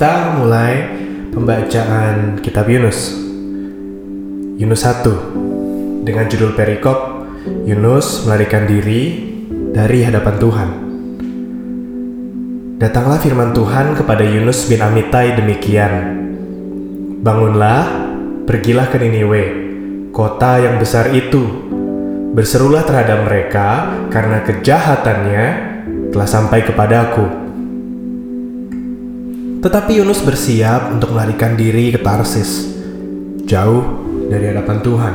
kita mulai pembacaan kitab Yunus. Yunus 1 dengan judul perikop Yunus melarikan diri dari hadapan Tuhan. Datanglah firman Tuhan kepada Yunus bin Amitai demikian. Bangunlah, pergilah ke Niniwe, kota yang besar itu. Berserulah terhadap mereka karena kejahatannya telah sampai kepadaku. Tetapi Yunus bersiap untuk melarikan diri ke Tarsis, jauh dari hadapan Tuhan.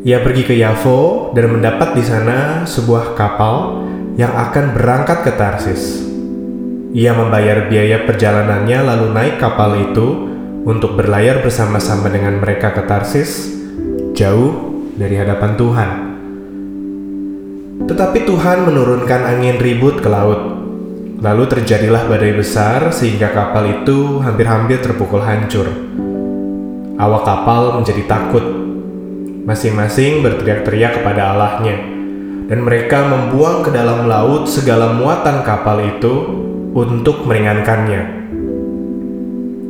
Ia pergi ke Yavo dan mendapat di sana sebuah kapal yang akan berangkat ke Tarsis. Ia membayar biaya perjalanannya lalu naik kapal itu untuk berlayar bersama-sama dengan mereka ke Tarsis, jauh dari hadapan Tuhan. Tetapi Tuhan menurunkan angin ribut ke laut Lalu terjadilah badai besar sehingga kapal itu hampir-hampir terpukul hancur. Awak kapal menjadi takut. Masing-masing berteriak-teriak kepada Allahnya. Dan mereka membuang ke dalam laut segala muatan kapal itu untuk meringankannya.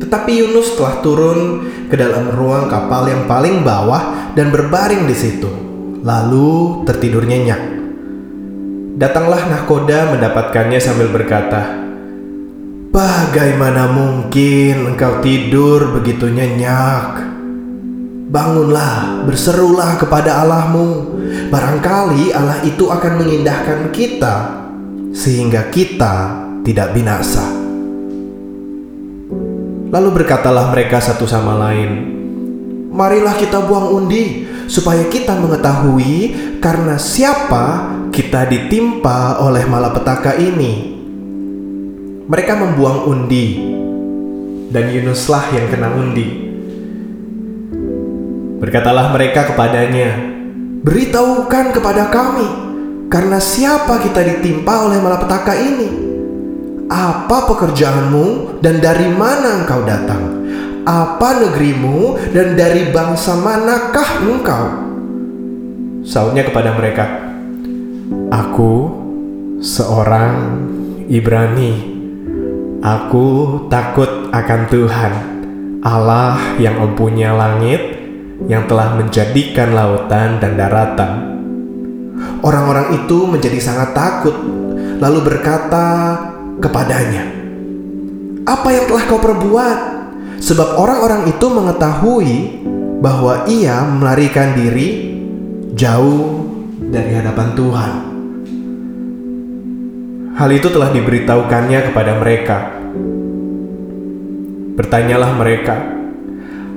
Tetapi Yunus telah turun ke dalam ruang kapal yang paling bawah dan berbaring di situ. Lalu tertidur nyenyak. Datanglah nahkoda mendapatkannya sambil berkata, Bagaimana mungkin engkau tidur begitu nyenyak? Bangunlah, berserulah kepada Allahmu. Barangkali Allah itu akan mengindahkan kita sehingga kita tidak binasa. Lalu berkatalah mereka satu sama lain, "Marilah kita buang undi supaya kita mengetahui karena siapa kita ditimpa oleh malapetaka ini. Mereka membuang undi, dan Yunuslah yang kena undi. Berkatalah mereka kepadanya, Beritahukan kepada kami, karena siapa kita ditimpa oleh malapetaka ini? Apa pekerjaanmu dan dari mana engkau datang? Apa negerimu dan dari bangsa manakah engkau? Sautnya kepada mereka, Aku seorang Ibrani. Aku takut akan Tuhan, Allah yang mempunyai langit, yang telah menjadikan lautan dan daratan. Orang-orang itu menjadi sangat takut, lalu berkata kepadanya, "Apa yang telah kau perbuat?" Sebab orang-orang itu mengetahui bahwa ia melarikan diri jauh dari hadapan Tuhan. Hal itu telah diberitahukannya kepada mereka. Bertanyalah mereka,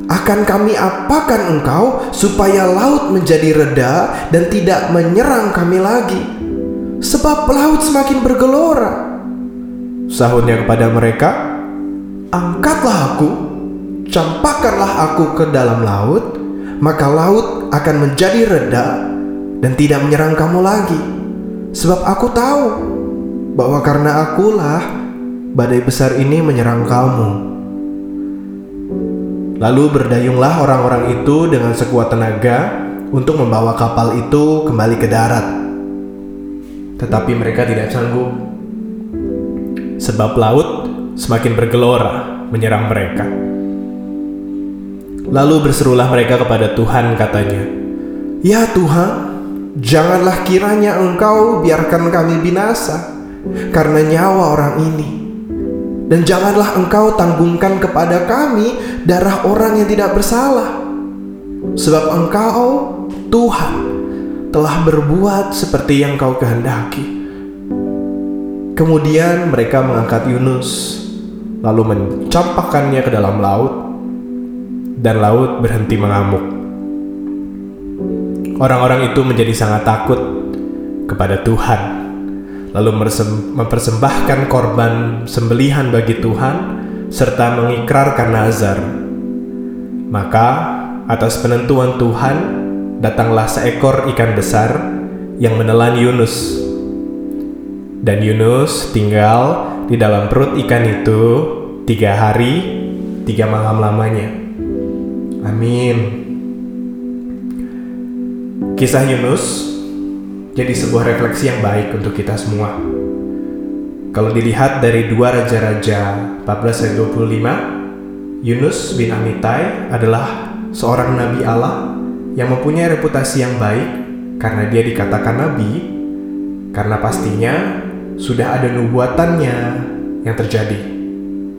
akan kami apakan engkau supaya laut menjadi reda dan tidak menyerang kami lagi? Sebab laut semakin bergelora. Sahutnya kepada mereka, angkatlah aku, campakkanlah aku ke dalam laut, maka laut akan menjadi reda dan tidak menyerang kamu lagi. Sebab aku tahu bahwa karena akulah badai besar ini menyerang kamu. Lalu berdayunglah orang-orang itu dengan sekuat tenaga untuk membawa kapal itu kembali ke darat. Tetapi mereka tidak sanggup. Sebab laut semakin bergelora menyerang mereka. Lalu berserulah mereka kepada Tuhan katanya, "Ya Tuhan, Janganlah kiranya engkau biarkan kami binasa karena nyawa orang ini. Dan janganlah engkau tanggungkan kepada kami darah orang yang tidak bersalah. Sebab engkau, Tuhan, telah berbuat seperti yang kau kehendaki. Kemudian mereka mengangkat Yunus, lalu mencampakkannya ke dalam laut, dan laut berhenti mengamuk. Orang-orang itu menjadi sangat takut kepada Tuhan, lalu mempersembahkan korban sembelihan bagi Tuhan serta mengikrarkan nazar. Maka, atas penentuan Tuhan, datanglah seekor ikan besar yang menelan Yunus. Dan Yunus tinggal di dalam perut ikan itu tiga hari, tiga malam lamanya. Amin. Kisah Yunus jadi sebuah refleksi yang baik untuk kita semua. Kalau dilihat dari dua raja-raja 14 ayat 25, Yunus bin Amitai adalah seorang nabi Allah yang mempunyai reputasi yang baik karena dia dikatakan nabi, karena pastinya sudah ada nubuatannya yang terjadi.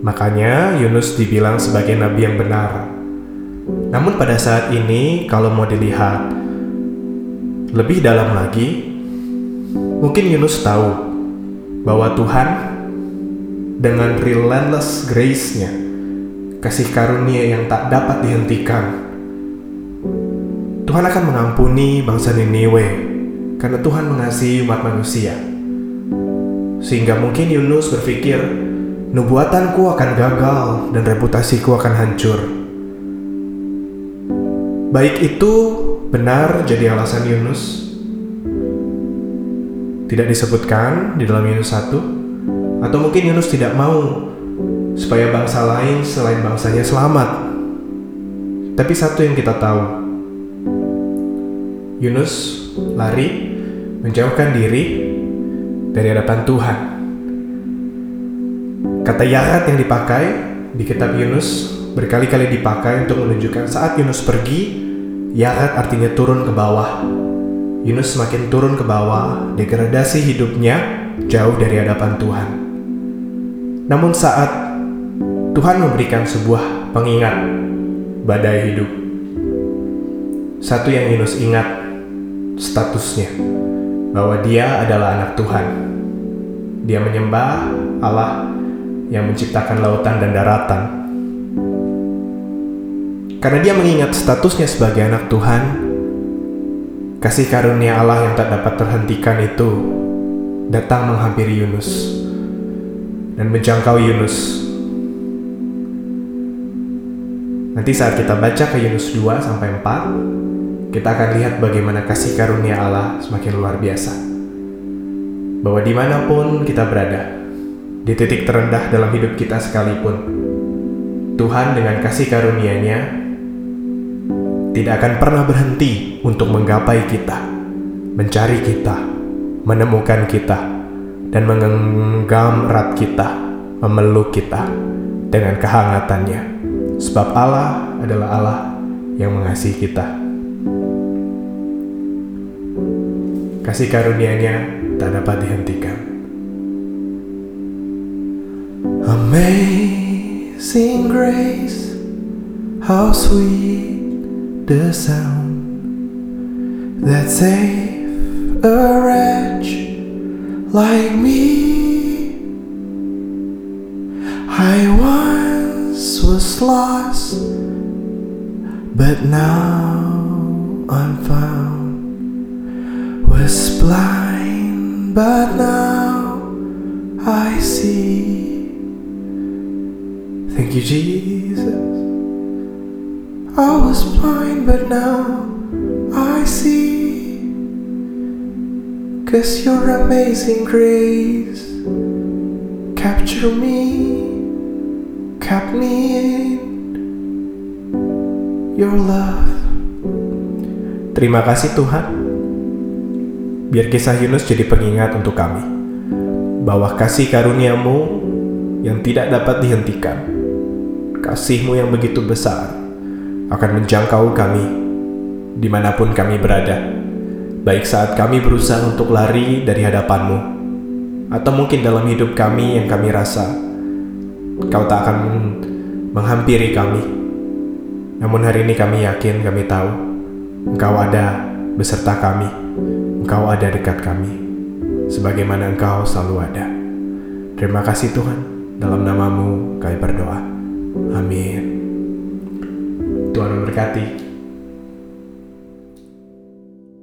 Makanya Yunus dibilang sebagai nabi yang benar. Namun pada saat ini kalau mau dilihat lebih dalam lagi, mungkin Yunus tahu bahwa Tuhan dengan relentless grace-nya, kasih karunia yang tak dapat dihentikan, Tuhan akan mengampuni bangsa Niniwe karena Tuhan mengasihi umat manusia. Sehingga mungkin Yunus berpikir, nubuatanku akan gagal dan reputasiku akan hancur. Baik itu benar jadi alasan Yunus tidak disebutkan di dalam Yunus 1 atau mungkin Yunus tidak mau supaya bangsa lain selain bangsanya selamat. Tapi satu yang kita tahu, Yunus lari menjauhkan diri dari hadapan Tuhan. Kata yarat yang dipakai di kitab Yunus berkali-kali dipakai untuk menunjukkan saat Yunus pergi, yarat artinya turun ke bawah Yunus semakin turun ke bawah, degradasi hidupnya jauh dari hadapan Tuhan. Namun saat Tuhan memberikan sebuah pengingat badai hidup, satu yang Yunus ingat statusnya bahwa dia adalah anak Tuhan. Dia menyembah Allah yang menciptakan lautan dan daratan. Karena dia mengingat statusnya sebagai anak Tuhan, Kasih karunia Allah yang tak dapat terhentikan itu datang menghampiri Yunus dan menjangkau Yunus. Nanti saat kita baca ke Yunus 2 sampai 4, kita akan lihat bagaimana kasih karunia Allah semakin luar biasa. Bahwa di mana pun kita berada, di titik terendah dalam hidup kita sekalipun, Tuhan dengan kasih karunia-Nya tidak akan pernah berhenti untuk menggapai kita, mencari kita, menemukan kita, dan menggenggam erat kita, memeluk kita dengan kehangatannya. Sebab Allah adalah Allah yang mengasihi kita. Kasih karunia-Nya tak dapat dihentikan. Amazing grace, how sweet the sound that saved a wretch like me. I once was lost, but now I'm found. Was blind, but now I see. Thank you, Jesus. I was blind, but now I see. Cause your amazing grace captured me, kept me in your love. Terima kasih Tuhan. Biar kisah Yunus jadi pengingat untuk kami bahwa kasih karuniamu yang tidak dapat dihentikan, kasihmu yang begitu besar, akan menjangkau kami di mana pun kami berada. Baik saat kami berusaha untuk lari dari hadapanmu, atau mungkin dalam hidup kami yang kami rasa kau tak akan menghampiri kami. Namun hari ini kami yakin, kami tahu, engkau ada beserta kami, engkau ada dekat kami, sebagaimana engkau selalu ada. Terima kasih Tuhan, dalam namamu kami berdoa. Amin. Tuhan memberkati.